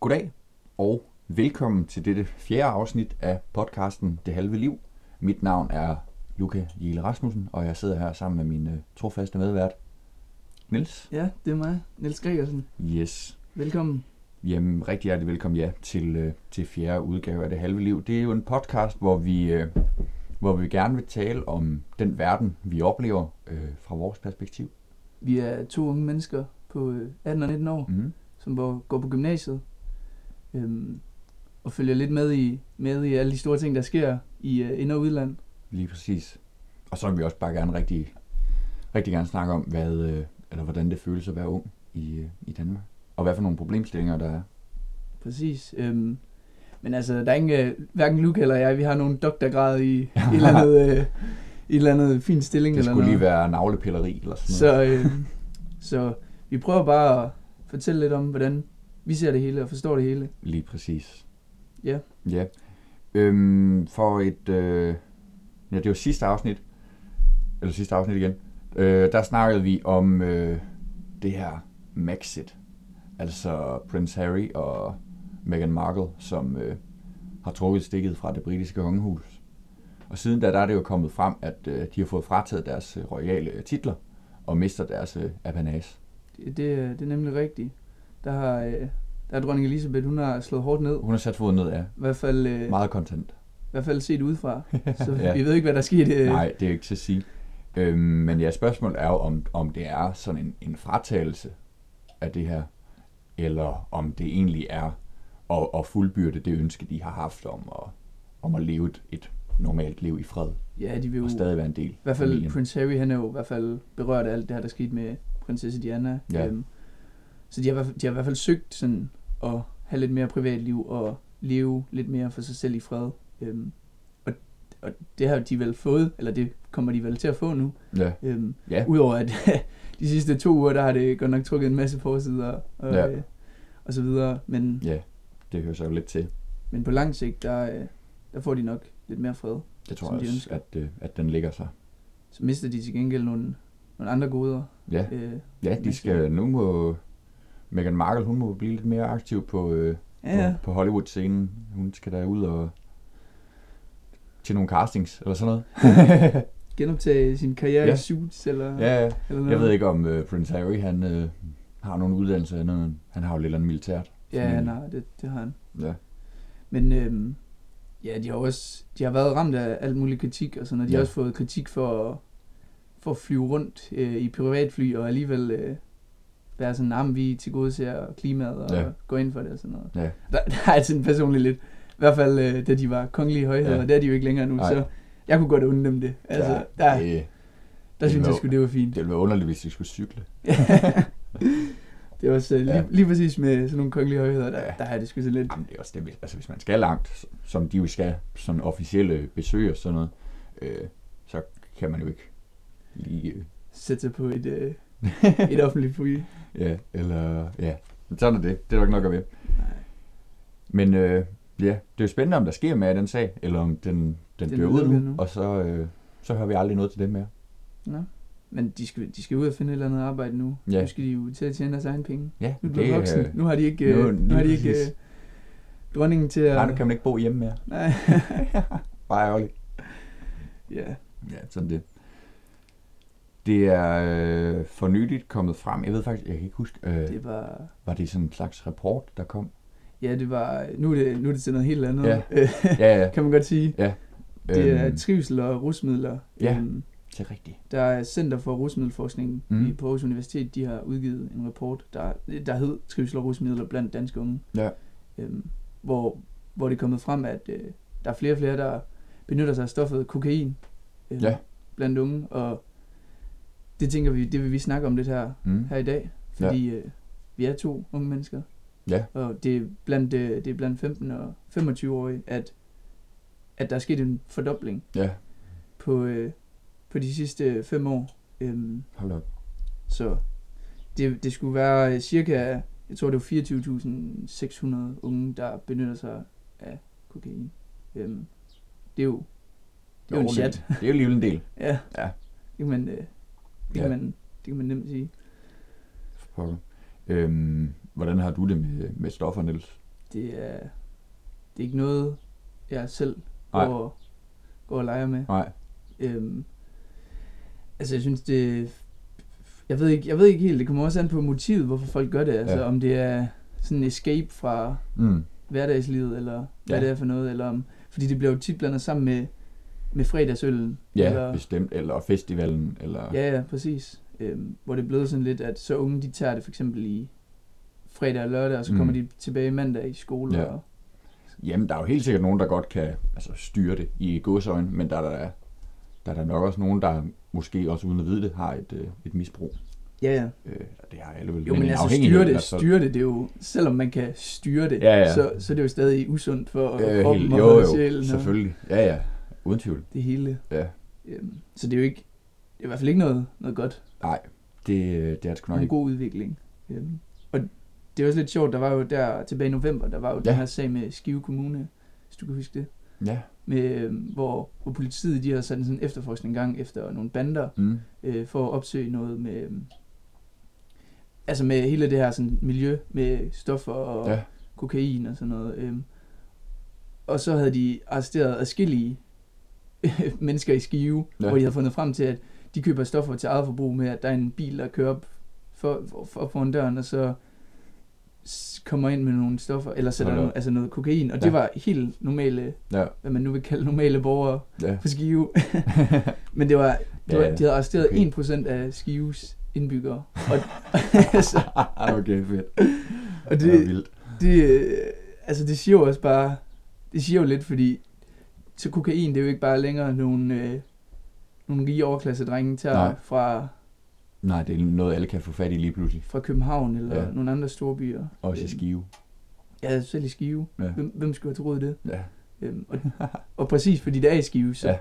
Goddag og velkommen til dette fjerde afsnit af podcasten Det Halve Liv. Mit navn er Luca Jelle Rasmussen, og jeg sidder her sammen med min uh, trofaste medvært, Niels. Ja, det er mig, Niels Gregersen. Yes. Velkommen. Jamen, rigtig hjertelig velkommen ja, til, uh, til fjerde udgave af Det Halve Liv. Det er jo en podcast, hvor vi, uh, hvor vi gerne vil tale om den verden, vi oplever uh, fra vores perspektiv. Vi er to unge mennesker på øh, 18 og 19 år, Mm. som går på gymnasiet. Øhm, og følger lidt med i, med i alle de store ting, der sker i øh, ind- og udland. Lige præcis. Og så vil vi også bare gerne rigtig, rigtig gerne snakke om, hvad, øh, eller hvordan det føles at være ung i, øh, i Danmark. Og hvad for nogle problemstillinger der er. Præcis. Øhm, men altså, der er ingen, øh, hverken Luke eller jeg, vi har nogen doktorgrad i, i et eller andet, øh, et eller andet fin stilling. Det eller skulle noget. lige være navlepilleri eller sådan noget. Så, øh, så vi prøver bare at fortælle lidt om, hvordan vi ser det hele og forstår det hele. Lige præcis. Ja. Ja. Øhm, for et... Øh, ja, det var sidste afsnit. Eller sidste afsnit igen. Øh, der snakkede vi om øh, det her Maxit. Altså Prince Harry og Meghan Markle, som øh, har trukket stikket fra det britiske kongehus. Og siden da, der er det jo kommet frem, at øh, de har fået frataget deres øh, royale titler og mister deres øh, apanage. Det, det, det er nemlig rigtigt. Der har, øh, der har dronning Elisabeth, hun har slået hårdt ned. Hun har sat foden ned af. I hvert fald, øh, Meget content. i hvert fald set udefra. Så Ja. ja. vi ved ikke, hvad der skete. Øh, Nej, det er ikke til at sige. Øhm, men ja, spørgsmålet er jo, om, om det er sådan en, en fratagelse af det her, eller om det egentlig er at, at fuldbyrde det ønske, de har haft om at, om at leve et, et normalt liv i fred, Ja, de vil jo... og I stadig være en del hvert fald familien. Prince Harry, han er jo i hvert fald berørt af alt det her, der skete med prinsesse Diana. Ja. Øhm, så de har, de har i hvert fald søgt sådan at have lidt mere privatliv og leve lidt mere for sig selv i fred. Øhm, og, og det har de vel fået, eller det kommer de vel til at få nu. Ja, Øhm, ja, Udover at de sidste to uger, der har det godt nok trukket en masse forsider og, Ja. øh, og så videre. Men, ja, det hører så jo lidt til. men på lang sigt, der, øh, der får de nok lidt mere fred. Jeg tror de også, at, øh, at den ligger sig. Så mister de til gengæld nogle, nogle andre goder. Ja, Øh, ja de skal nu må... Meghan Markle, hun må blive lidt mere aktiv på, øh, ja, på, på Hollywood-scenen. Hun skal der ud og til nogle castings eller sådan noget. Genoptage sin karriere Ja. i suits eller, ja, ja. eller noget. Jeg ved ikke om uh, Prince Harry, han uh, har nogen uddannelse eller noget. Han har jo lidt andet militært. Ja, har, det, det har han. Ja, Men øhm, ja, de har også de har været ramt af alt mulig kritik og sådan noget. De Ja. har også fået kritik for, for at flyve rundt øh, i privatfly og alligevel øh, være sådan, at vi til gode ser klimaet og Ja. gå ind for det og sådan noget. ja, Der, der er sådan personligt lidt, i hvert fald øh, da de var kongelige højheder, Ja. ja. det er de jo ikke længere nu, Nej. så jeg kunne godt undre dem det. Altså, ja der, det, der synes jeg sgu, det var fint. det ville være underligt, hvis de skulle cykle. det er også øh, lige, Ja. lige præcis med sådan nogle kongelige højheder, der, Ja. der er det sgu så lidt. Jamen, det er også det, altså hvis man skal langt, som de jo skal, sådan officielle besøg og sådan noget, øh, så kan man jo ikke lige... Øh, Sætte sig på et, øh, et offentligt fly. ja, eller... Ja, sådan er det. Det er der ikke nok at ved. Nej. Men øh, ja, det er jo spændende, om der sker mere i den sag, eller om den, den, Den dør ud nu, nu. og så, øh, så hører vi aldrig noget til dem mere. Nå. Men de skal, de skal ud og finde et eller andet arbejde nu. Ja. Nu skal de jo til at tjene deres egen penge. Ja, Nu er de voksen. øh, Nu har de ikke, nu- nu, nu har de ikke præcis. øh, dronningen til at... Nej, nu kan man ikke bo hjemme mere. Nej. Bare ærgerligt. ja. Ja, sådan det. Det er øh, for nyligt kommet frem. Jeg ved faktisk, jeg kan ikke huske, øh, Det var... var det sådan en slags rapport, der kom? Ja, det var... Nu er det, nu er det til noget helt andet. Ja. Ja, ja. kan man godt sige. ja. Det er Øhm, trivsel og rusmidler. Ja. Øhm, det er rigtigt. Der er Center for Rusmiddelforskning Mm. i på Aarhus Universitet. De har udgivet en rapport, der, der hed Trivsel og rusmidler blandt danske unge. Ja. Øhm, hvor, hvor det er kommet frem, at øh, der er flere og flere, der benytter sig af stoffet kokain øh, Ja. blandt unge. Og det tænker vi, det vil vi snakke om lidt her, Mm. her i dag. Fordi øh, vi er to unge mennesker. Ja. Og det er blandt, øh, det er blandt 15 og 25-årige, at, at der er sket en fordobling Ja, på, øh, på de sidste fem år. Øhm, hold op. så det, det skulle være øh, cirka, jeg tror det var 24.600 unge, der benytter sig af kokain. Øhm, det er jo, det er jo en chat. Det, er jo alligevel en del. Ja, Ja. man, øh, det Ja. kan man, det kan man nemt sige. For pokker. Øhm, hvordan har du det med, med stoffer, Niels? det er, det er ikke noget, jeg selv Nej. går, går og leger med. Nej. Øhm, altså, jeg synes, det... Jeg ved, ikke, jeg ved ikke helt, det kommer også an på motivet, hvorfor folk gør det. Altså, Ja. om det er sådan en escape fra Mm. hverdagslivet, eller hvad Ja. det er for noget, eller om... Fordi det bliver jo tit blandet sammen med, med fredagsøllen. Ja, eller, bestemt. Eller festivalen, eller... Ja, ja, præcis. Øhm, hvor det er blevet sådan lidt, at så unge, de tager det for eksempel i fredag og lørdag, og så Mm. kommer de tilbage mandag i skole. Ja. Og, Jamen, der er jo helt sikkert nogen, der godt kan altså, styre det i godsøjne, men der er der, der er der nok også nogen, der måske også uden at vide det, har et, øh, et misbrug. ja, ja. Øh, og det har alle vel. Jo, men en altså styre det, fald. styre det, det er jo, selvom man kan styre det, Ja, ja. Så, så er det jo stadig usundt for Øh, kroppen helt, og jo, jo, sjælen og selvfølgelig. Ja, ja. Uden tvivl. det hele. Ja. Øhm, så det er jo ikke, det er i hvert fald ikke noget, noget godt, Nej, det, det er det sgu nok en ikke. god udvikling. Øhm, og det er også lidt sjovt, der var jo der tilbage i november, der var jo ja. Ja. den her sag med Skive Kommune, hvis du kan huske det, Ja. med, øhm, hvor, hvor politiet de har sat en sådan efterforskning i gang efter nogle bander, Mm. øh, for at opsøge noget med, øhm, altså med hele det her sådan, miljø med stoffer og Ja. kokain og sådan noget. Øhm, og så havde de arresteret adskillige mennesker i Skive, ja. Hvor de havde fundet frem til, at de køber stoffer til eget forbrug med, at der er en bil, der kører op for, for, for foran døren, og så kommer ind med nogle stoffer, eller sætter nogle, op. altså noget kokain, og ja. Det var helt normale, Ja. hvad man nu vil kalde normale borgere Ja. på Skive. Men det var, det var Ja, ja. de havde arresteret Okay. 1% af Skives indbyggere. Og, så, okay, fedt. og Det det, vildt. det, øh, altså det siger jo også bare, det siger jo lidt, fordi så kokain, det er jo ikke bare længere nogle, øh, nogle rige overklasse drenge tager Nej. fra, Nej, det er noget, alle kan få fat i lige pludselig. fra København eller ja. Nogle andre store byer. Også i Øhm, Skive. Ja, selv i Skive. Ja. Hvem, hvem skulle have troet det? Ja. Øhm, og, og præcis fordi det er i Skive, så ja.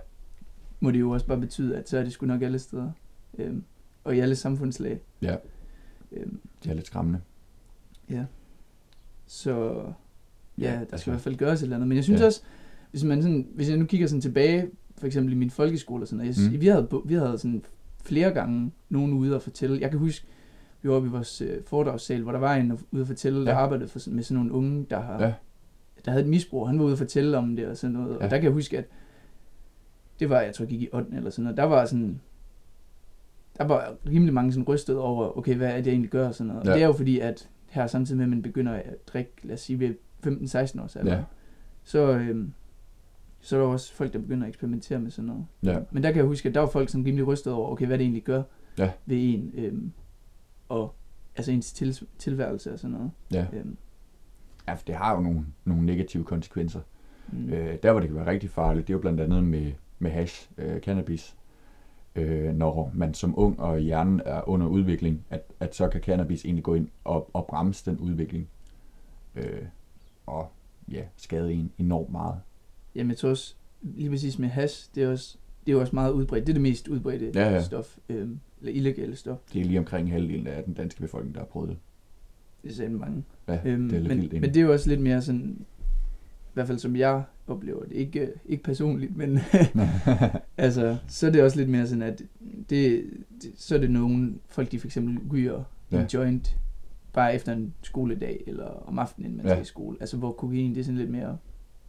Må det jo også bare betyde, at så er det sgu nok alle steder. Øhm, og i alle samfundslag. Ja. Øhm, Det er lidt skræmmende. ja. Så ja, der skal i hvert fald gøres et eller andet. Men jeg synes. Ja. også, hvis man sådan, hvis jeg nu kigger sådan tilbage, for eksempel i min folkeskole og sådan noget, jeg, mm. Vi, havde, vi havde sådan flere gange nogen ude og fortælle. Jeg kan huske, vi var oppe i vores øh, foredragssal, hvor der var en ude at fortælle, der Ja. arbejdede for, med sådan nogle unge, der har, Ja. der havde et misbrug. Han var ude at fortælle om det og sådan noget. Ja. Og der kan jeg huske, at det var, jeg tror, jeg gik i 8. eller sådan noget. Der var sådan, der var rimelig mange sådan rystet over, okay, hvad er det, jeg egentlig gør og sådan noget. Ja. Og det er jo fordi, at her samtidig med, at man begynder at drikke, lad os sige, ved 15-16 års alder, Ja. så, øhm, så er der også folk, der begynder at eksperimentere med sådan noget. Ja. Men der kan jeg huske, at der var folk sådan rimelig rystet over, okay, hvad det egentlig gør Ja. ved en, øhm, og altså ens til, tilværelse og sådan noget. Ja. Øhm, Ja, for det har jo nogle, nogle negative konsekvenser. Mm. Øh, der, hvor det kan være rigtig farligt, det er jo blandt andet med, med hash, øh, cannabis. Øh, når man som ung og hjernen er under udvikling, at, at så kan cannabis egentlig gå ind og, og bremse den udvikling. Øh, og ja, skade en enormt meget. Jamen jeg tror også, lige præcis med hash, det er, også, det er også meget udbredt. Det er det mest udbredte Ja, ja. stof, øhm, eller illegale stof. Det er lige omkring halvdelen af den danske befolkning, der har prøvet det. Det er sådan mange. Ja, Øhm, det er lidt men, men det er jo også lidt mere sådan, i hvert fald som jeg oplever det, ikke, øh, ikke personligt, men altså, så er det også lidt mere sådan, at det, det, så er det nogle folk, de for eksempel ryger. Ja. en joint, bare efter en skoledag, eller om aftenen, inden man Ja. skal i skole. Altså, hvor kokain, det er sådan lidt mere,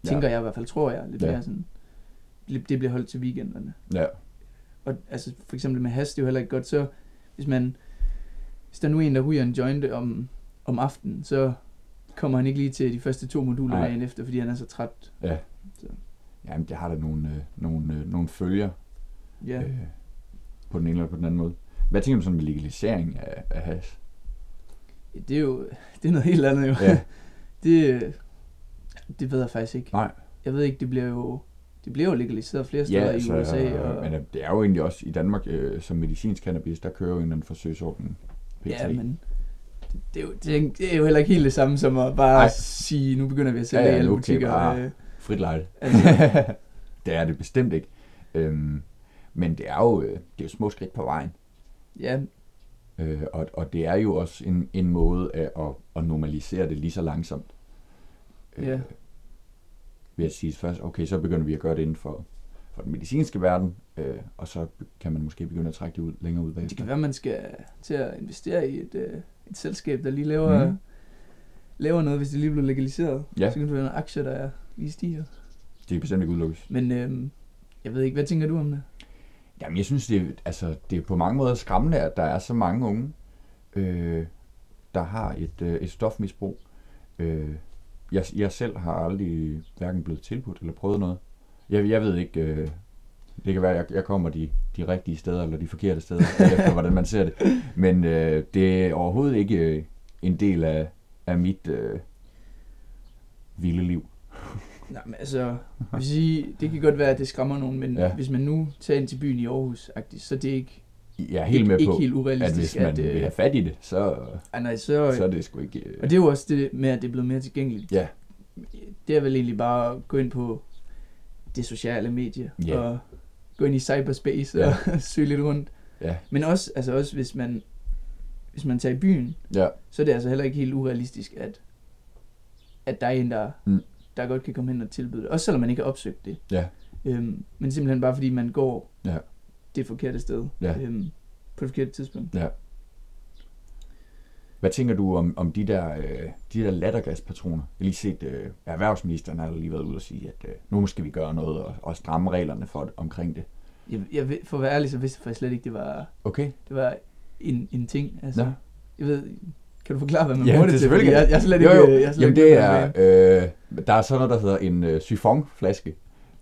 tænker jeg i hvert fald, tror jeg, lidt Ja. mere sådan, det bliver holdt til weekenderne. ja, Og altså, for eksempel med hash, det er jo heller ikke godt, så hvis man, hvis der nu er en, der ryger en joint om, om aftenen, så kommer han ikke lige til de første to moduler Nej. dagen efter, fordi han er så træt. ja. Så. Jamen, det har da nogle, øh, nogle, øh, nogle følger Ja. øh, på den ene eller på den anden måde. Hvad tænker du sådan med legalisering af, af hash? Det er jo det er noget helt andet jo. Ja. det, det ved jeg faktisk ikke. Nej. Jeg ved ikke, det bliver jo, det bliver jo legaliseret flere steder i USA. Og, men øh, det er jo egentlig også i Danmark, øh, som medicinsk cannabis, der kører jo en eller anden forsøgsordning. PT. ja, men det, det, er jo, det, er, det er jo heller ikke helt det samme som at bare. Ej. sige, nu begynder vi at sælge Ja, ja, ja, ja, alle butikker. bare- Øh, Frit lejde. altså, det er det bestemt ikke. Øhm, men det er jo, øh, det er jo små skridt på vejen. ja, Øh, og, og det er jo også en, en måde at, at, at normalisere det lige så langsomt. Ja. Ved at sige først, okay, så begynder vi at gøre det inden for, for den medicinske verden, øh, og så kan man måske begynde at trække det ud længere ud det kan bagefter. være, man skal til at investere i et, øh, et selskab, der lige laver mm. laver noget, hvis det lige bliver legaliseret. Ja. Så kan det være nogle aktier, der er lige stiger. Det er bestemt ikke udelukkes. Men øhm, jeg ved ikke, hvad tænker du om det? Jamen, jeg synes, det er, altså, det er på mange måder skræmmende, at der er så mange unge, øh, der har et, øh, et stofmisbrug. Øh, jeg, jeg selv har aldrig hverken blevet tilbudt eller prøvet noget. Jeg, jeg ved ikke, øh, det kan være, at jeg, jeg kommer de, de rigtige steder eller de forkerte steder, efter hvordan man ser det. Men øh, det er overhovedet ikke øh, en del af, af mit øh, vilde liv. Nej, men altså, vil sige, det kan godt være, at det skræmmer nogen, men ja. hvis man nu tager ind til byen i Aarhus, så det er ikke, Jeg er helt ikke, med ikke på, helt at hvis man vil have fat i det, så, ej, nej, så, så er det sgu ikke... Øh, og det er jo også det med, at det er blevet mere tilgængeligt. Ja. Det er vel egentlig bare at gå ind på det sociale medie, Ja. og gå ind i cyberspace Ja. og søge lidt rundt. Ja. Men også, altså også hvis man, hvis man tager i byen, ja. så er det altså heller ikke helt urealistisk, at, at der er en, der, Mm. der godt kan komme hen og tilbyde det. Også selvom man ikke har opsøgt det. Ja. Øhm, men simpelthen bare fordi man går Ja. Det forkerte sted. Ja. Øhm, på det forkerte tidspunkt. Hvad tænker du om, om de der, øh, de der lattergaspatroner? Jeg har lige set, øh, erhvervsministeren har lige været ude og sige, at øh, nu skal vi gøre noget og, og stramme reglerne for, omkring det. Jeg, jeg, ved- for at være ærlig, så vidste jeg slet ikke, det var, Okay. det var en, en ting. Altså, Nå. jeg ved, kan du forklare, hvad man Ja, bruger det det er til? Jeg, jeg er slet Jo, ikke, jo. Jeg er slet Jamen ikke det er, øh, der er sådan noget, der hedder en øh, sifonflaske.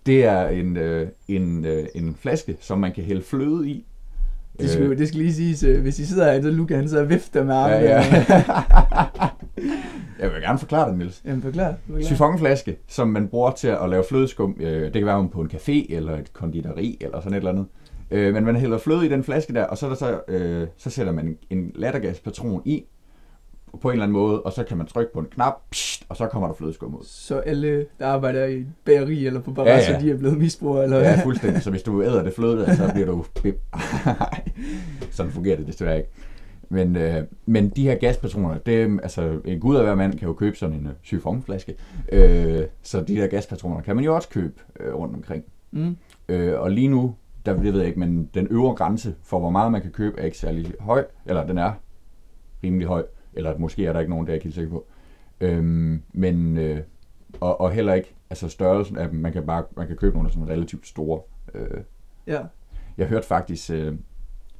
Det er en, øh, en, øh, en flaske, som man kan hælde fløde i. Det skal, jo, det skal lige siges, øh, hvis I sidder herinde, så Luca han så vifter med armene. ja, ja. jeg vil gerne forklare det, Niels. Jamen forklar. forklar. Sifonflaske, som man bruger til at lave flødeskum. Øh, det kan være på en café eller et konditori eller sådan et eller andet. Øh, men man hælder fløde i den flaske der, og så, er der så, øh, så sætter man en lattergaspatron i på en eller anden måde, og så kan man trykke på en knap, pssst, og så kommer der flødeskum ud. Så alle, der arbejder i et bageri eller på barrage, Ja, ja, de er blevet misbrugere, eller Ja, fuldstændig. Så hvis du æder det fløde så bliver du... bip. Sådan fungerer det desværre ikke. Men, øh, men de her gaspatroner, det altså en gud af hver mand kan jo købe sådan en øh, syfonflaske. Øh, så de der gaspatroner kan man jo også købe øh, rundt omkring. Mm. Øh, og lige nu, der det ved jeg ikke, men den øvre grænse for, hvor meget man kan købe, er ikke særlig høj. Eller den er rimelig høj. Eller måske er der ikke nogen, der er ikke helt sikker på. Øhm, men, øh, og, og heller ikke, altså størrelsen af dem, man kan bare, man kan købe nogle, der er sådan relativt store. Øh, Ja. jeg hørte faktisk, øh,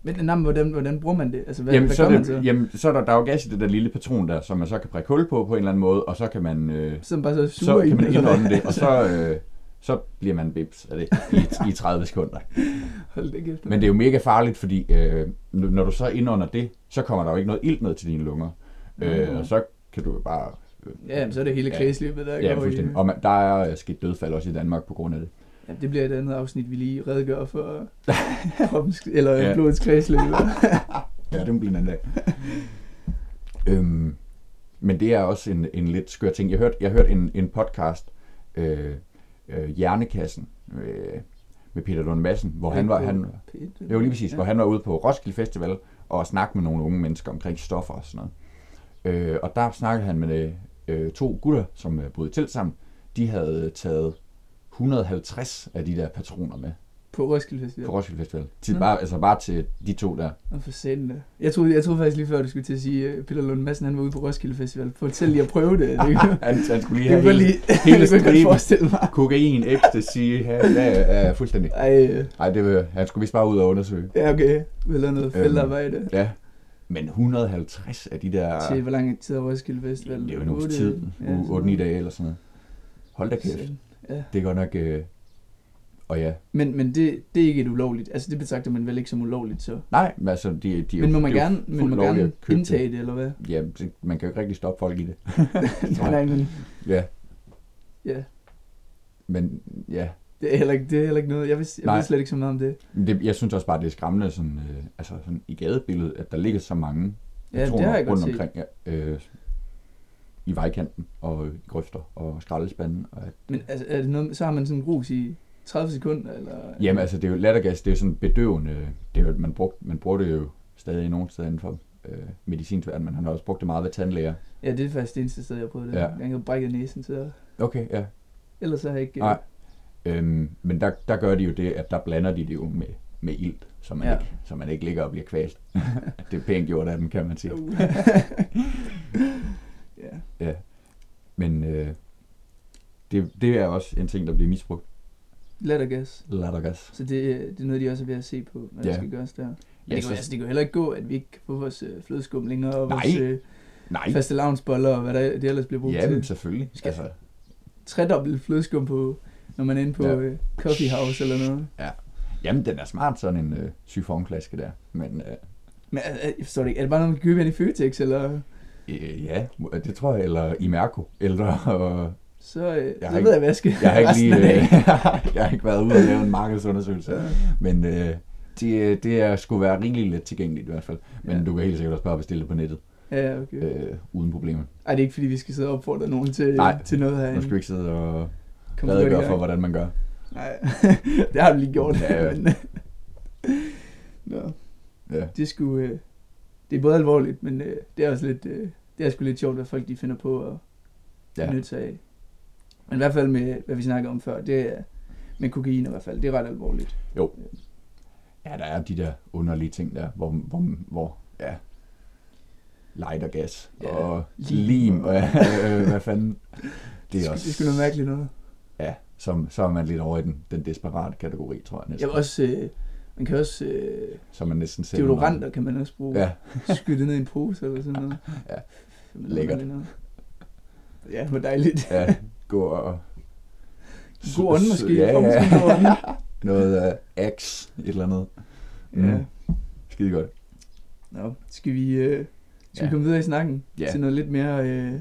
Men jamen, hvordan, hvordan bruger man det? Altså, hvad, jamen, hvad så, gør er man det, så? jamen, så er der, der er jo gas i det der lille patron der, som man så kan prikke hul på på en eller anden måde, og så kan man, øh, Så bare så så kan man indånde det, og så, øh, så bliver man bips af det i, i 30 sekunder. Hold det kæft. Men det er jo mega farligt, fordi øh, når du så indånder det, så kommer der jo ikke noget ilt ned til dine lunger. Øh, Nå. og så kan du jo bare... Øh, Ja, men så er det hele kredsløbet, der ja, går fuldstændig. i. Og man, der er øh, sket dødfald også i Danmark på grund af det. Ja, det bliver et andet afsnit, vi lige redegør for kroppens, eller Ja. blodets kredsløb. Ja, det må blive en anden dag. øhm, men det er også en, en lidt skør ting. Jeg hørte, jeg hørte en, en podcast, øh, øh, Hjernekassen, øh, med Peter Lund Madsen, hvor han var, han, var lige præcis, ja. hvor han var ude på Roskilde Festival og snakke med nogle unge mennesker omkring stoffer og sådan noget. Øh, og der snakkede han med øh, to gutter, som øh, boede i telt sammen. De havde taget 150 af de der patroner med På Roskilde Festival. på Roskilde Festival. Til bare, altså bare til de to der. Og for da. Jeg troede, jeg troede faktisk lige før, du skulle til at sige, at Peter Lund Madsen han var ude på Roskilde Festival. Fortæl lige at prøve det. Han, han skulle lige have hele, lige, hele striben. kokain, ecstasy, ja, ja, ja, fuldstændig. Ej, øh, Nej, det vil, han skulle vist bare ud og undersøge. ja okay. Lavet noget Øhm, feltarbejde. Ja, men 150 af de der, Til hvor lang tid er Roskilde Festival? det er jo en uges tid, ja, uge, sådan 8-9 dage eller sådan noget. Hold da kæft. Ja. det er godt nok, øh, og ja, Men, men det, det er ikke et ulovligt. Altså det betragter man vel ikke som ulovligt så. nej, men altså, de, de Men må man det er gerne, men lovligt gerne indtage det, eller hvad? Det. Ja, det, man kan jo ikke rigtig stoppe folk i det. nej, nej, men Ja, ja. men ja, Det er heller ikke, det er heller ikke noget. Jeg ved, jeg ved slet ikke så meget om det. Det, jeg synes også bare, det er skræmmende sådan, øh, altså sådan i gadebilledet, at der ligger så mange Ja, det har jeg rundt set. omkring ja, øh, i vejkanten og i grøfter og skraldespanden. Og at, Men altså, er det noget, så har man sådan en rus i 30 sekunder, eller? jamen altså, det er jo lattergas, det er jo sådan bedøvende, det er jo, man, brugt, man bruger det jo stadig nogle steder inden for øh, medicinsk verden, men han har også brugt det meget ved tandlæger. Ja, det er faktisk det eneste sted, jeg har prøvet det. Ja. Jeg har brækket næsen, så Okay, ja. ellers har jeg ikke... Nej. Øhm, men der, der gør de jo det, at der blander de det jo med, med ilt, så man, Ja. ikke, så man ikke ligger og bliver kvalt. det er pænt gjort af dem, kan man sige. ja. Ja. det, det er også en ting, der bliver misbrugt. Lattergas. Lattergas. Så det, det er noget, de også er ved at se på, hvad ja. Der skal gøres der. Men Ja, det, kan, så- altså, det kan jo heller ikke gå, at vi ikke kan få vores øh, flødeskum længere, og Nej. vores øh, Nej, faste lavnsboller, og hvad der, det ellers bliver brugt jamen til. selvfølgelig. Skal- Altså, Tredobbelt flødeskum på, når man er inde på Ja. ja. øh, Coffee House eller noget. jamen, den er smart, sådan en øh, syfonflaske der. Men øh, Men øh, jeg forstår det ikke. Er det bare noget, man kan købe ind i Føtex, eller øh, ja, det tror jeg. Eller i Mærko. Eller, og, så, øh, Jeg så har ved ikke- jeg, hvad jeg skal jeg har ikke lige øh, jeg har ikke været ude og lave en markedsundersøgelse. Ja. Men øh, det, det er, skulle være rigtig let tilgængeligt i hvert fald. Men Ja. du kan helt sikkert også bare bestille det på nettet. Ja, okay. Øh, uden problemer. Ej, det er ikke fordi, vi skal sidde og opfordre nogen til, Nej. til noget Nu herinde. skal vi ikke sidde og Kom gang. for, hvordan man gør. Nej, det har du lige gjort. Ja, ja. Men, Nå, Ja. det skulle, øh, det er både alvorligt, men øh, det er også lidt, øh, det er sgu lidt sjovt, hvad folk de finder på at Ja. benytte sig af. Men i hvert fald med, hvad vi snakker om før, det er med kokain i hvert fald, det er ret alvorligt. ja, der er de der underlige ting der, hvor, hvor, hvor ja, lightergas Ja, og lim og- og, øh, hvad fanden. Det er det, også, det er sgu noget mærkeligt noget. Ja, så, er man lidt over i den, den desperate kategori, tror jeg næsten. Jeg også, øh, man kan også, øh, Så man næsten selv. deodoranter kan man også bruge. Ja, Skyde ned i en pose eller sådan noget. Ja. Lækkert. noget. Ja, hvor dejligt. ja, gå og... God ånd måske. Ja, ja. ånd. Noget uh, Axe, et eller andet. Ja. Mm. Skide godt. Nå, skal vi, øh, skal Ja. vi komme videre i snakken Ja. til noget lidt mere, øh,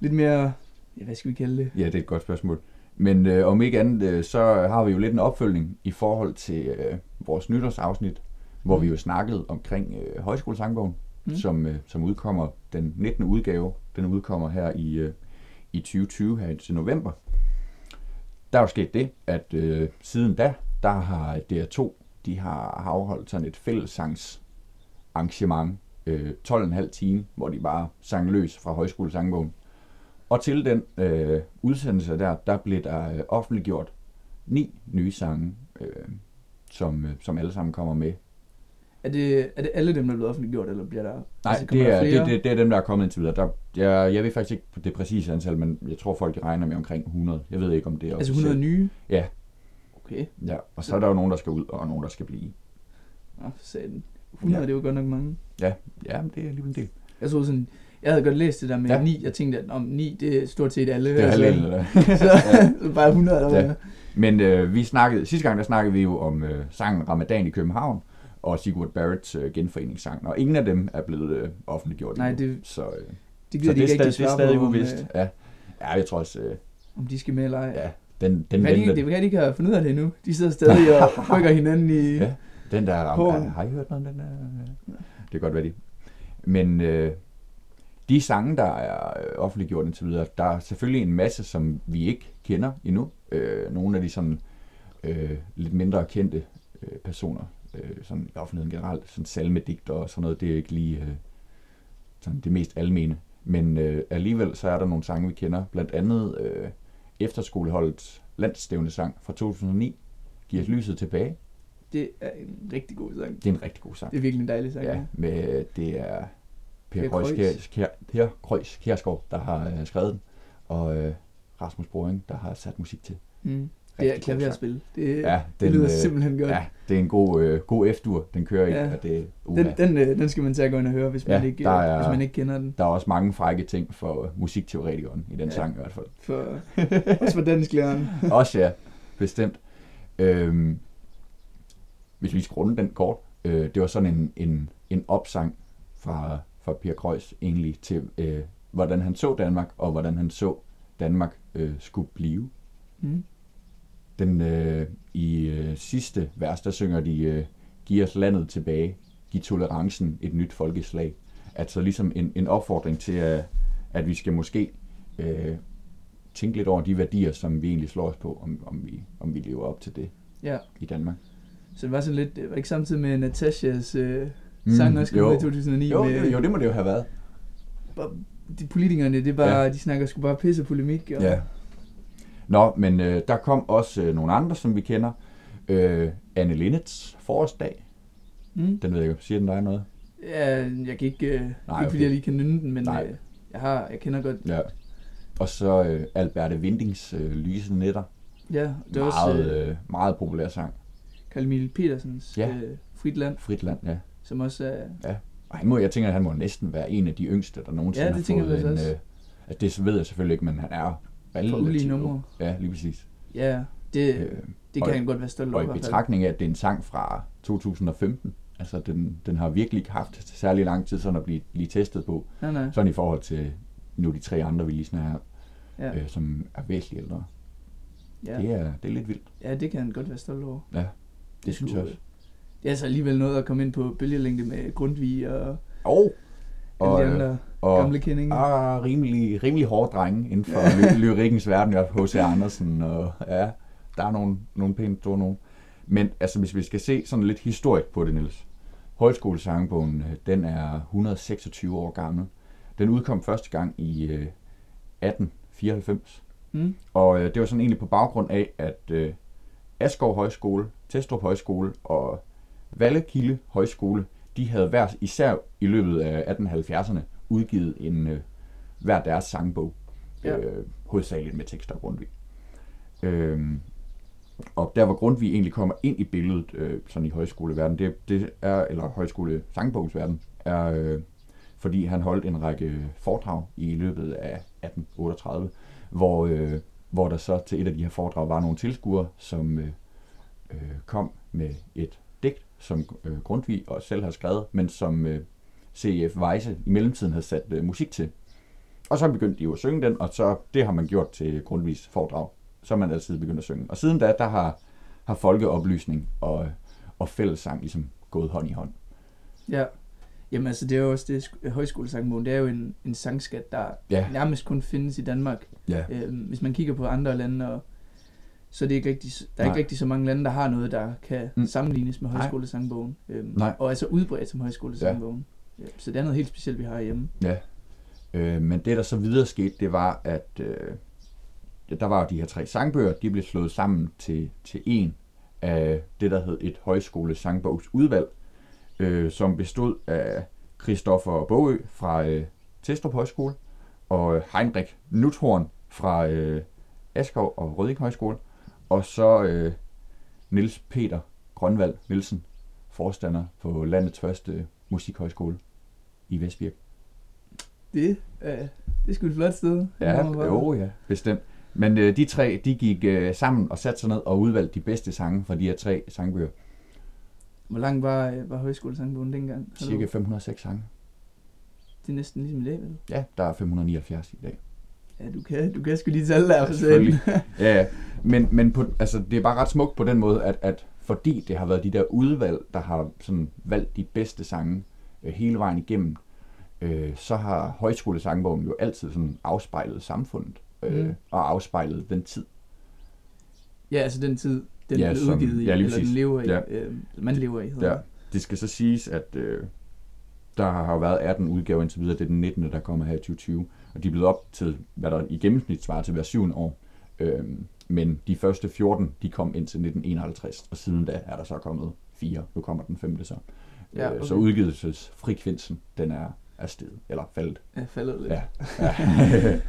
lidt mere, ja, hvad skal vi kalde det? Ja, det er et godt spørgsmål. Men øh, om ikke andet, øh, så har vi jo lidt en opfølgning i forhold til øh, vores nytårsafsnit, hvor Mm. vi jo snakkede omkring øh, højskolesangbogen, mm. Mm. som, øh, som udkommer den 19. udgave. Den udkommer her i, øh, i 2020, her til november. Der er jo sket det, at øh, siden da, der har DR2, de har, har afholdt sådan et fællessangs arrangement, øh, 12,5 time, hvor de bare sang løs fra højskolesangbogen. Og til den øh, udsendelse der, der blev der øh, offentliggjort ni nye sange, øh, som, øh, som alle sammen kommer med. Er det, er det alle dem, der er blevet offentliggjort, eller bliver der... Nej, altså, det, der er, det, flere? det, det er dem, der er kommet indtil videre. Der, jeg, jeg ved faktisk ikke det præcise antal, men jeg tror, folk regner med omkring 100. Jeg ved ikke, om det er Altså officielt. 100 nye? Ja. Okay, Ja, og så er der jo nogen, der skal ud, og nogen, der skal blive. Nå, satan. 100 Ja. det er jo godt nok mange. Ja, ja men det er alligevel en del. Jeg troede sådan, jeg havde godt læst det der med Ja. ja. 9. Jeg tænkte, at om 9, det er stort set alle. Det er af det. så, så bare 100 eller? Ja. Men øh, vi snakkede, sidste gang der snakkede vi jo om øh, sangen Ramadan i København, og Sigurd Barretts øh, genforeningssang, og ingen af dem er blevet øh, offentliggjort Nej, endnu. det- så, øh, Det så gider de det, ikke rigtig stadig, det er svare stadig på, om, uvist. øh, Ja. ja, jeg tror også, øh, om de skal med eller ej. ja, den, den, kan, de, det kan de ikke have fundet ud af det endnu. De sidder stadig og rykker hinanden i... Ja. den der, På- har, har I hørt noget den der? Det kan godt være de. Men øh, de sange, der er øh, offentliggjort indtil videre, der er selvfølgelig en masse, som vi ikke kender endnu. Øh, nogle af de sådan øh, lidt mindre kendte øh, personer, øh, sådan i offentligheden generelt, sådan salmedigter og sådan noget, det er ikke lige øh, sådan det mest almene. Men øh, alligevel så er der nogle sange, vi kender. Blandt andet øh, efterskoleholdets landstævnesang fra 2009, Giv os lyset tilbage. Det er en rigtig god sang. Det er en rigtig god sang. Det er virkelig en dejlig sang. Ja, med, det er Per, Kreuz. Kjær, per Kreuz Kjærsgaard, der har øh, skrevet den, og øh, Rasmus Boring, der har sat musik til. Mm. Det er god sang. klaverspil. Det, Ja, det den, lyder øh, simpelthen godt. Ja, det er en god, øh, god F-dur, den kører i, Ja. og det, uh, Den, den, øh, den skal man tage og gå ind og høre, hvis man, Ja, ikke, der øh, er- hvis man ikke kender den. Der er også mange frække ting for øh, musikteoretikeren i den Ja. sang i hvert fald. For, også for dansklæreren. Også ja, bestemt. Øhm, hvis vi skal runde den kort, øh, det var sådan en, en, en opsang fra, fra Per Kreuz egentlig til, øh, hvordan han så Danmark, og hvordan han så Danmark øh, skulle blive. Mm. Den, øh, I øh, sidste vers, der synger de, øh, giv os landet tilbage, giv tolerancen et nyt folkeslag. Altså ligesom en, en opfordring til, at, at vi skal måske øh, tænke lidt over de værdier, som vi egentlig slår os på, om, om, vi, om vi lever op til det Ja, i Danmark. så det var sådan lidt, det var ikke samtidig med Natashas øh, Mm, sang, også kom jo. ud i 2009 Jo, med, jo, jo, det må det jo have været. de politikerne, det er bare, ja. de snakker sgu bare pisse polemik. Og, Ja. Nå, men øh, der kom også øh, nogle andre, som vi kender. Øh, Anne Linnets forårsdag. Mm. Den ved jeg ikke, siger den dig noget? ja, jeg kan ikke, øh, Nej, ikke fordi okay. jeg lige kan nynne den, men Nej. øh, jeg, har, jeg kender godt Ja. Og så øh, Alberte Vindings øh, Lyse Netter. Ja, det er meget, også øh, øh, meget populær sang. Carl Emil Petersens Ja. øh, Frit Land, Frit Land, ja. Som også er... Og han må, jeg tænker, at han må næsten være en af de yngste, der nogensinde Ja, det har fået en... Øh, at det ved jeg selvfølgelig ikke, men han er relativt numre. Ja, lige præcis. Ja, det, Øh, det og- kan han godt være stolt over. og i betragtning af, at det er en sang fra 2015, altså den, den har virkelig ikke haft særlig lang tid sådan at blive, blive testet på, Nej, nej. sådan i forhold til nu de tre andre, vi lige snakker Ja, øh, som er væsentligt ældre. ja. Det, er, det er lidt vildt. ja, det kan han godt være stolt over. Det synes jeg også. Det er altså alligevel noget at komme ind på bølgelængde med Grundtvig og Og, alle og, de øh, andre og gamle kendinger. ah, rimelig, rimelig hårde drenge inden for ly- lyrikkens verden. Jeg H.C. Andersen, og ja, der er nogle, nogle pænt store nogen. Men altså, hvis vi skal se sådan lidt historik på det, Niels. Højskolesangbogen, øh, den er 126 år gammel. Den udkom første gang i øh, 1894. Mm. Og øh, det var sådan egentlig på baggrund af, at øh, Askov Højskole, Testrup Højskole og Vallekilde Højskole, de havde hver især i løbet af 1870'erne udgivet en øh, hver deres sangbog. Ja. Øh, hovedsageligt med tekster af Grundtvig. Øhm, og der hvor Grundtvig egentlig kommer ind i billedet, øh, sådan i højskoleverdenen, det, det er, eller højskole sangbogsverden, er øh, fordi han holdt en række foredrag i løbet af 1838, hvor, øh, hvor der så til et af de her foredrag var nogle tilskuere, som øh, øh, kom med et digt, som øh, Grundtvig og selv har skrevet, men som øh, C.F. Weisse i mellemtiden havde sat øh, musik til. Og så begyndte de jo at synge den, og så det har man gjort til Grundtvigs foredrag. Så er man altid begyndt at synge. Og siden da, der har, har folkeoplysning og, og fællessang ligesom gået hånd i hånd. Ja. Jamen altså, det er jo også det, sk- højskolesangbogen, det er jo en, en sangskat, der Ja, nærmest kun findes i Danmark. ja, Øhm, hvis man kigger på andre lande, og, så er det ikke rigtig, der er Nej. ikke rigtig så mange lande, der har noget, der kan Mm. mm. sammenlignes med højskolesangbogen. Øhm, Nej. Og altså udbredt som højskolesangbogen. Ja. Ja, så det er noget helt specielt, vi har hjemme. ja. Øh, men det, der så videre skete, det var, at øh, der var de her tre sangbøger, de blev slået sammen til, til en af det, der hed et højskole-sangbogsudvalg, øh, som bestod af Christoffer Bogø fra øh, Testrup Højskole, og øh, Heinrich Nuthorn fra øh, Askov og Rødding Højskole, og så øh, Niels Peter Grønvald Nielsen, forstander på landets første musikhøjskole i Vestbirk. Det, øh, det er sgu et flot sted. Ja, jo, ja, bestemt. Men øh, de tre, de gik øh, sammen og satte sig ned og udvalgte de bedste sange fra de her tre sangbøger. Hvor lang var, øh, var højskolesangbogen dengang? Cirka 506 sange. Det er næsten ligesom i dag, vel? Ja, der er 579 i dag. Ja, du kan, du kan sgu lige tal der for selv. Ja, ja. Men, men på, altså, det er bare ret smukt på den måde, at, at fordi det har været de der udvalg, der har sådan valgt de bedste sange øh, hele vejen igennem, øh, så har højskolesangbogen jo altid sådan afspejlet samfundet øh, Mm. og afspejlet den tid. ja, altså den tid, den Ja, blev som- udgivet i, ja, eller den lever i, Ja. øh, man lever i, hedder Ja. det. Skal så siges, at øh, der har jo været 18 udgaver indtil videre. Det er den 19. der kommer her i 2020. Og de er blevet op til, hvad der i gennemsnit svarer til hver syvende år. Øhm, men de første 14, de kom ind til 1951, og siden da er der så kommet fire. Nu kommer den femte så. Ja, Øh, okay. Så udgivelsesfrekvensen, den er, er steget, eller faldet. Ja, faldet lidt. Ja. ja.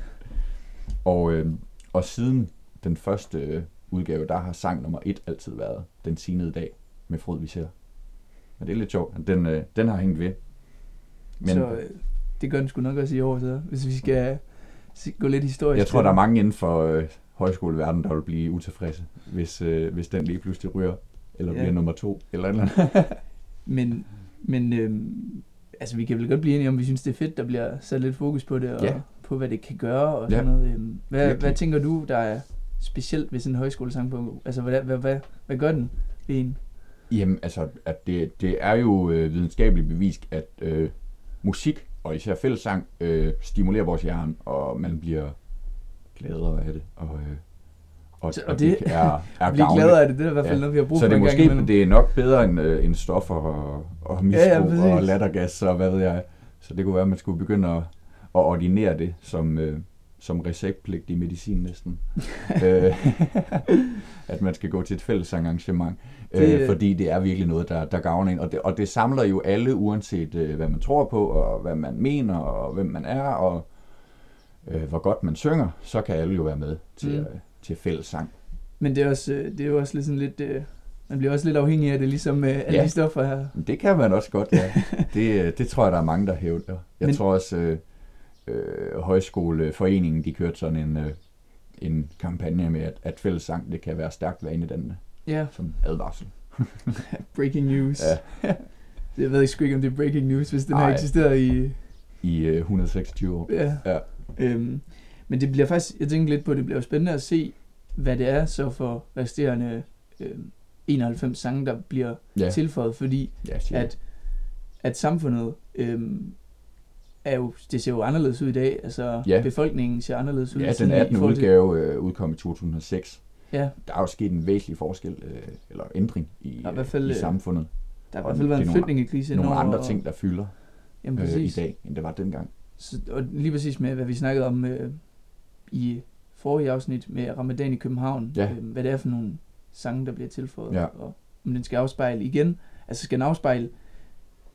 og, øh, og siden den første øh, udgave, der har sang nummer et altid været Den Sinede Dag med Frod vi ser. Men det er lidt sjovt. Den, øh, den har hængt ved. Men Så øh, det gør den sgu nok også i år, så hvis vi skal gå lidt historisk. jeg tror, der er mange inden for øh, højskoleverdenen, der vil blive utilfredse, hvis, øh, hvis den lige pludselig ryger, eller Ja. bliver nummer to, eller eller andet. Men, men øhm, altså, vi kan vel godt blive enige om, vi synes, det er fedt, der bliver sat lidt fokus på det, og Ja. på, hvad det kan gøre, og Ja. sådan noget. Øhm, hvad, Virkelig. hvad tænker du, der er specielt ved sådan en højskolesangbog? Altså, hvad, hvad, hvad, hvad gør den ved en? Jamen, altså, at det, det er jo øh, videnskabeligt bevist, at øh, musik, og især fællessang, øh, stimulerer vores hjerne, og man bliver gladere af det. Og, øh, og, Så- og, det, det- er, er blive gladere af det, det er i hvert fald Ja. noget, vi har brug Så for det er en gang måske imellem. det er nok bedre end, øh, end stoffer og, og misbrug Ja, ja, ja, præcis. og lattergas og hvad ved jeg. Så det kunne være, at man skulle begynde at, at ordinere det som, øh, som receptpligtig medicin næsten. øh, at man skal gå til et fællesarrangement. Det- Øh, fordi det er virkelig noget, der, der gavner en. Og det, og det samler jo alle, uanset øh, hvad man tror på, og hvad man mener, og hvem man er. Og, øh, hvor godt man synger, så kan alle jo være med til, Mm. øh, til fællessang. Men det er, også, øh, det er jo også lidt sådan lidt... Øh, man bliver også lidt afhængig af det, ligesom øh, alle Ja. de stoffer her. Det kan man også godt, ja. det, øh, det tror jeg, der er mange, der hævder. Jeg Men... tror også, øh, øh, Højskoleforeningen, de kørte sådan en, øh, en kampagne med, at, at fællessang, det kan være stærkt vanedannende, Ja, som advarsel. breaking news. Ja. Jeg ved sgu ikke, om det er breaking news, hvis den har Ej. eksisteret i... I øh, 126 år. Ja. Ja. Øhm, men det bliver faktisk, jeg tænker lidt på, det bliver spændende at se, hvad det er så for resterende øhm, 91 sange, der bliver ja. Tilføjet, fordi ja at, at samfundet øhm, er jo, det ser jo anderledes ud i dag, altså Ja. befolkningen ser anderledes ud. Ja, den i 18. forhold til- udgave øh, udkom i 2006. Ja, Der er jo sket en væsentlig forskel, øh, eller ændring i, Der er i hvert fald, i øh, samfundet. der har i hvert fald været en nogle- flygtningekrise Nogle indover, andre og- ting, der fylder Jamen øh, i dag, end det var dengang. Så, og lige præcis med, hvad vi snakkede om øh, i forrige afsnit med Ramadan i København, Ja. øh, hvad det er for nogle sange, der bliver tilføjet, Ja. og om den skal afspejle igen, altså skal den afspejle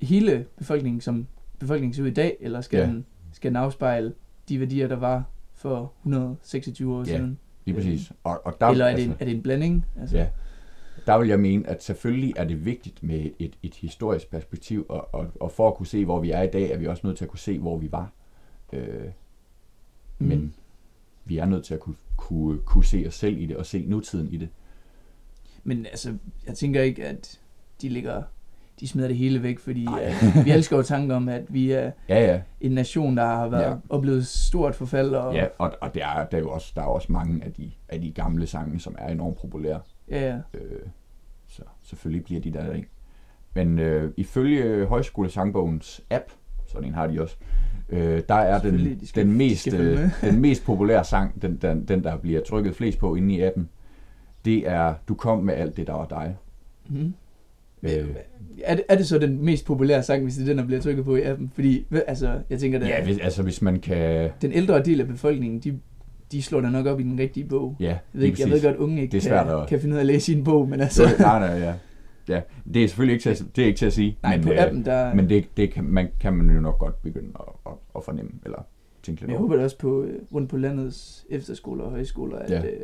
hele befolkningen, som befolkningen ser ud i dag, eller skal, Ja. den, skal den afspejle de værdier, der var for 126 år Ja, siden? Lige præcis. Og, og der, eller er det, altså, en, er det en blanding? Altså, Ja. Der vil jeg mene, at selvfølgelig er det vigtigt med et, et historisk perspektiv, og, og, og for at kunne se, hvor vi er i dag, er vi også nødt til at kunne se, hvor vi var. Øh, Mhm. Men vi er nødt til at kunne, kunne, kunne se os selv i det, og se nutiden i det. Men altså, jeg tænker ikke, at de ligger, de smider det hele væk, fordi uh, vi elsker jo tanken om, at vi er Ja, ja. en nation, der har været, Ja. oplevet stort forfald. Og, ja og, og der, er, der, er jo også, der er også mange af de, af de gamle sange, som er enormt populære. ja, ja. Øh, så selvfølgelig bliver de der ikke. Men øh, ifølge Højskolesangbogens app, sådan en har de også, øh, der er den, de skal- den, de mest, følge øh, den mest populære sang, den, den, den der bliver trykket flest på inde i appen, det er Du kom med alt det, der var dig. Mm. Øh, Er, det, er det så den mest populære sang, hvis det er den, der bliver trykket på i appen? Fordi, altså, jeg tænker, at ja, hvis, altså hvis man kan... den ældre del af befolkningen, de, de slår da nok op i den rigtige bog. Ja, Jeg ved, ikke, jeg ved godt, unge ikke Det er svært kan, at- kan finde ud af at læse i en bog, men altså, Så, nej, nej, ja. ja. Det er selvfølgelig ikke til at, det er ikke til at sige, nej, men, på øh, appen, der... men det, det kan, man, kan man jo nok godt begynde at, at, at fornemme, eller tænke lidt jeg håber da også på, øh, rundt på landets efterskoler og højskoler, at, Ja. øh,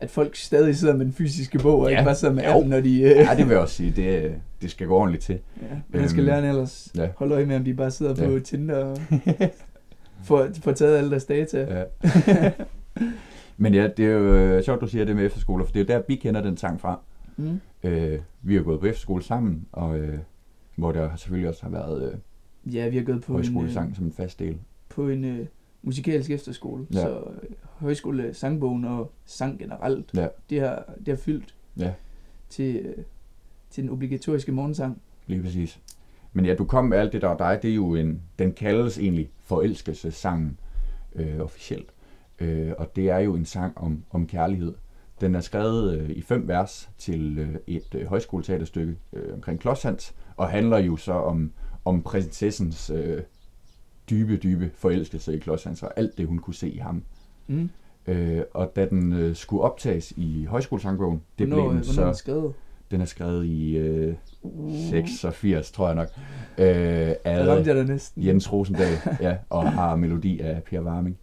at folk stadig sidder med den fysiske bog, og Ja. ikke bare sidder med Jo. appen, når de... Øh, Ja, det vil jeg også sige. Det, det skal gå ordentligt til. ja, men man skal Øhm, lære ellers ja. holde øje med, om de bare sidder på Ja. Tinder og får, får taget alle deres data. Ja. Men ja, det er jo øh, sjovt, du siger det med efterskoler, for det er jo der, vi kender den sang fra. Mm. Øh, vi har gået på efterskole sammen, og øh, hvor der selvfølgelig også har været øh, Ja, vi har gået på en, øh, højskolesang som en fast del. på en øh, musikalsk efterskole, Ja. så øh, højskole, sangbogen og sang generelt, Ja. det, har, det har fyldt Ja. til, øh, til den obligatoriske morgensang. Lige præcis. Men ja, du kom med alt det, der var dig. Det er jo en, den kaldes egentlig forelskelsessangen øh, officielt. Øh, og det er jo en sang om, om kærlighed. Den er skrevet øh, i fem vers til øh, et øh, højskoleteaterstykke øh, omkring Klodshans, og handler jo så om, om prinsessens øh, dybe, dybe forelskelse i Klodshans, og alt det, hun kunne se i ham. Mm. Øh, og da den øh, skulle optages i højskolesangbogen, det hvornår, blev den øh, hvornår er den så... skrevet? Den er skrevet i øh, Uh, 86, tror jeg nok. Øh, af jeg næsten. Jens Rosendal, ja, og har melodi af Per Warming.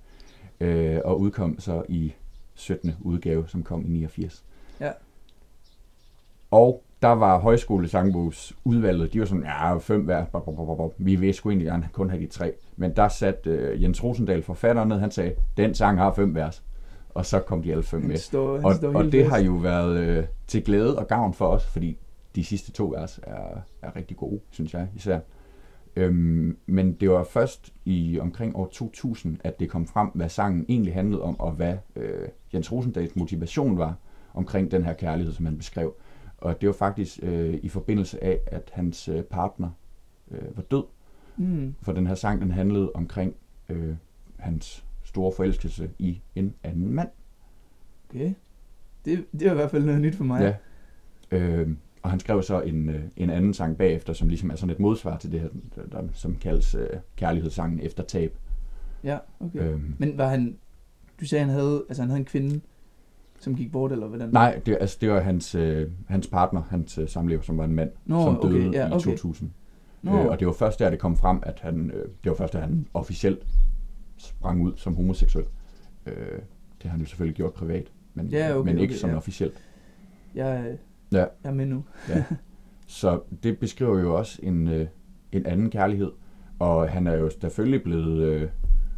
Øh, og udkom så i 17. udgave, som kom i 89. Ja. Og der var højskolesangbogs udvalget, de var sådan, ja, fem hver, vi vil sgu egentlig gerne kun have de tre. Men der satte øh, Jens Rosendal forfatteren ned, han sagde, den sang har fem vers. Og så kom de alle fem med. Står, Og, står og det har jo været øh, til glæde og gavn for os, fordi de sidste to vers er, er rigtig gode, synes jeg især. Øhm, men det var først i omkring år 2000, at det kom frem, hvad sangen egentlig handlede om, og hvad øh, Jens Rosendals motivation var omkring den her kærlighed, som han beskrev. Og det var faktisk øh, i forbindelse af, at hans øh, partner øh, var død. Mm. For den her sang, den handlede omkring øh, hans store forelskelse i en anden mand. Okay. Det, det var i hvert fald noget nyt for mig. Ja. Øh, og han skrev så en, øh, en anden sang bagefter, som ligesom er sådan et modsvar til det her, der, der, som kaldes øh, kærlighedssangen efter tab. ja okay. Okay. Øhm, Men var han... Du sagde, han havde, altså han havde en kvinde, som gik bort, eller hvordan? nej, det, altså, det var hans, øh, hans partner, hans øh, samlever, som var en mand, Nå, som okay, døde ja, i okay. 2000. Nå, Øh, og det var først der, det kom frem, at han, øh, det var først der, han officielt sprang ud som homoseksuel. Øh, det har han jo selvfølgelig gjort privat, men, Ja, okay, men ikke okay, sådan ja. officielt. Jeg, øh, Ja. jeg er med nu. Ja. Så det beskriver jo også en, øh, en anden kærlighed. Og han er jo selvfølgelig blevet, øh,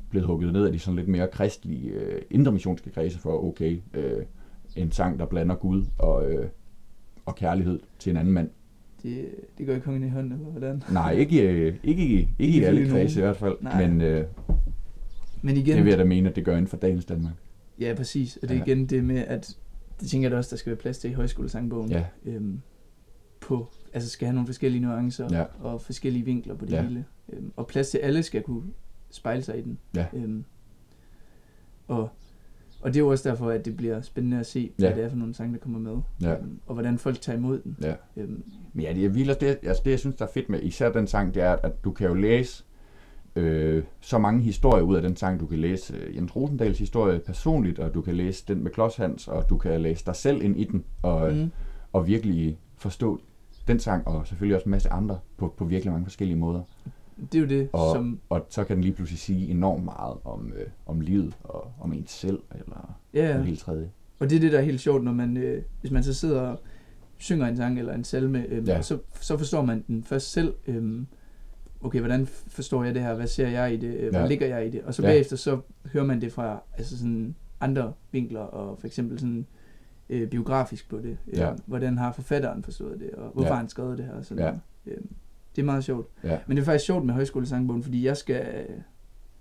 blevet hugget ned af de sådan lidt mere kristelige, øh, intermissionske kredse for, okay, øh, en sang, der blander Gud og, øh, og kærlighed til en anden mand. Det, det går ikke kongen i hånden, eller hvordan? Nej, ikke, øh, ikke, i- ikke i alle kredse i hvert fald, Nej. men øh, Men igen, det vil jeg da mene, at det gør inden for dagens Danmark. ja præcis, og det er Ja. igen det med, at det tænker jeg da også, der skal være plads til i højskolesangbogen. Ja, Øhm, på, altså skal have nogle forskellige nuancer Ja. og forskellige vinkler på det Ja. hele. Øhm, og plads til, alle skal kunne spejle sig i den. Ja. Øhm, og, og det er jo også derfor, at det bliver spændende at se, Ja. hvad det er for nogle sange, der kommer med. ja, Øhm, og hvordan folk tager imod den. ja. Øhm, Men ja, det, jeg det, altså det, jeg synes, der er fedt med især den sang, det er, at du kan jo læse øh, så mange historier ud af den sang. Du kan læse øh, Jens Rosendals historie personligt, og du kan læse den med Klods Hans, og du kan læse dig selv ind i den, og, mm, og virkelig forstå den sang, og selvfølgelig også en masse andre, på, på virkelig mange forskellige måder. Det er jo det, Og, som... og så kan den lige pludselig sige enormt meget om, øh, om livet, og om ens selv, eller Ja, ja. helt tredje. Og det er det, der er helt sjovt, når man, øh, hvis man så sidder og synger en sang eller en salme, øh, Ja. så, så forstår man den først selv. Øh, okay, hvordan forstår jeg det her? Hvad ser jeg i det? Øh, Hvor Ja. ligger jeg i det? Og så Ja. bagefter så hører man det fra altså sådan andre vinkler, og for eksempel sådan øh, biografisk på det. Øh, Ja. Hvordan har forfatteren forstået det, og hvorfor Ja. han skrevet det her? Og sådan Ja. Øh, det er meget sjovt. Ja. Men det er faktisk sjovt med højskolesangbogen, fordi jeg skal øh,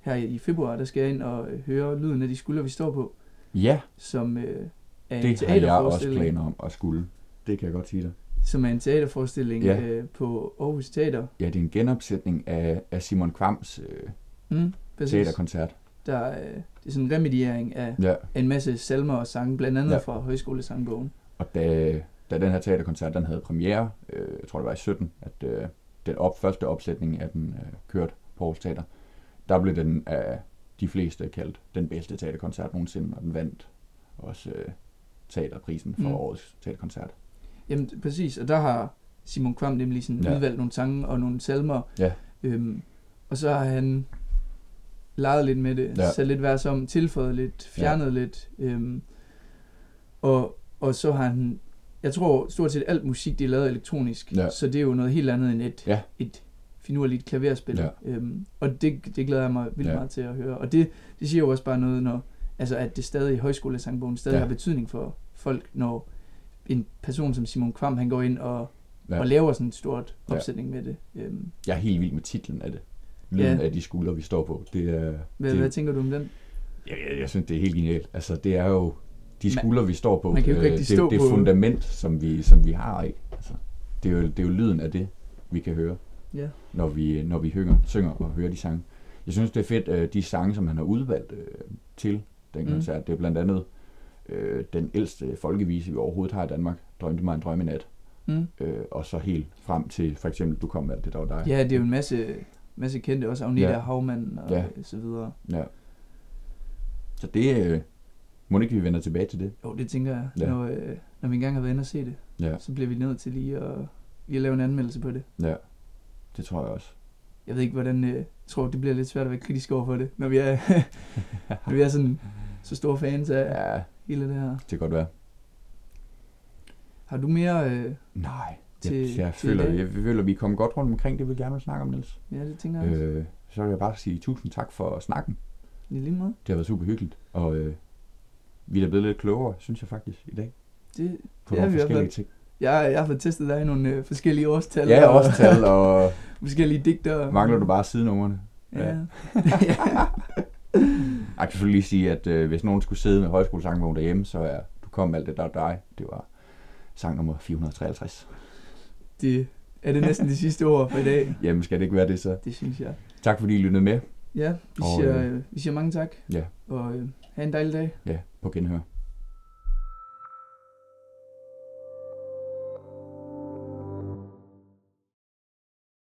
her i februar, der skal jeg ind og øh, høre lyden af de skuldre, vi står på, Ja, som øh, er en det har jeg også planer om at skulle. Det kan jeg godt sige dig. som er en teaterforestilling Ja. øh, på Aarhus Teater. Ja, det er en genopsætning af, af Simon Kvams øh, Mm, præcis. teaterkoncert. Der er, øh, det er sådan en remediering af, Ja, en masse salmer og sange, blandt andet ja. fra Højskolesangbogen. og da, da den her teaterkoncert den havde premiere, øh, jeg tror det var i 17, at øh, den op, første opsætning af den øh, kørte på Aarhus Teater, der blev den af de fleste kaldt den bedste teaterkoncert nogensinde, og den vandt også øh, teaterprisen for Mm. årets teaterkoncert. Jamen, præcis. Og der har Simon Kvam nemlig sådan Ja. udvalgt nogle sange og nogle salmer. Ja. Øhm, og så har han leget lidt med det, ja. sat lidt vers om, tilføjet lidt, fjernet ja. lidt. Øhm, og, og så har han, jeg tror stort set alt musik, det er lavet elektronisk, Ja. så det er jo noget helt andet end et, Ja. et finurligt klaverspil. Ja. Øhm, og det, det glæder jeg mig vildt Ja. ja. meget til at høre. Og det, det siger jo også bare noget, når, altså at det stadig i højskolesangbogen stadig Ja. ja. har betydning for folk, når en person som Simon Kvam, han går ind og, Ja. ja. og laver sådan et stort Ja. opsætning med det. Øhm, Jeg er helt vild med titlen af det. Lyden Ja. af de skuldre, vi står på. Det er, hvad, det, hvad tænker du om den? Jeg, jeg, jeg synes, det er helt genialt. Altså, det er jo de Man- skuldre, vi står på. man kan jo ikke øh, det, stå det på- fundament, som vi, som vi har, ikke? Altså, det, er jo, det er jo lyden af det, vi kan høre, Ja. når vi, når vi hynger, synger og hører de sange. Jeg synes, det er fedt, øh, de sange, som han har udvalgt øh, til den Mm. koncert. Det er blandt andet øh, den ældste folkevise, vi overhovedet har i Danmark, Drømte mig en drøm i nat. Mm. Øh, og så helt frem til, for eksempel, Du kom med det, der var dig. Ja, det er jo en masse, masse kendte, også Agneta Ja. Havmann og Ja. ja. så videre. ja. Så det, øh, må ikke vi vender tilbage til det? Jo, det tænker jeg, Ja. når, øh, når vi engang har været inde og se det, Ja, så bliver vi nødt til lige at, lige at lave en anmeldelse på det. ja. Det tror jeg også. Jeg ved ikke, hvordan, øh, jeg tror, det bliver lidt svært at være kritisk over for det, når vi er, når vi er sådan så store fans af ja. Hele det her. det kan godt være. Har du mere? Øh, Nej, Til- jeg, jeg, til føler, dag? jeg føler, vi kommet godt rundt omkring det, vi gerne vil snakke om, Niels. ja, det tænker jeg også. Øh, så vil jeg bare sige tusind tak for snakken. I lige måde. Det har været super hyggeligt, og øh, vi er blevet lidt klogere, synes jeg faktisk, i dag. Det, På Det er nogle vi forskellige ting. Jeg, jeg har fået testet dig i nogle øh, forskellige årstal. Ja, årstal, og forskellige digter. mangler du bare sidenumrene. Ja. Ja. Jeg kan selvfølgelig lige sige, at øh, hvis nogen skulle sidde med højskolesangbogen derhjemme, så er Du kom alt det, der er dig. Det var sang nummer 453. det er det næsten de sidste ord for i dag. Jamen, skal det ikke være det så? Det synes jeg. Tak fordi I lyttede med. Ja, vi Og, siger, øh, øh, vi siger mange tak. Ja. Og øh, have en dejlig dag. Ja, på genhør.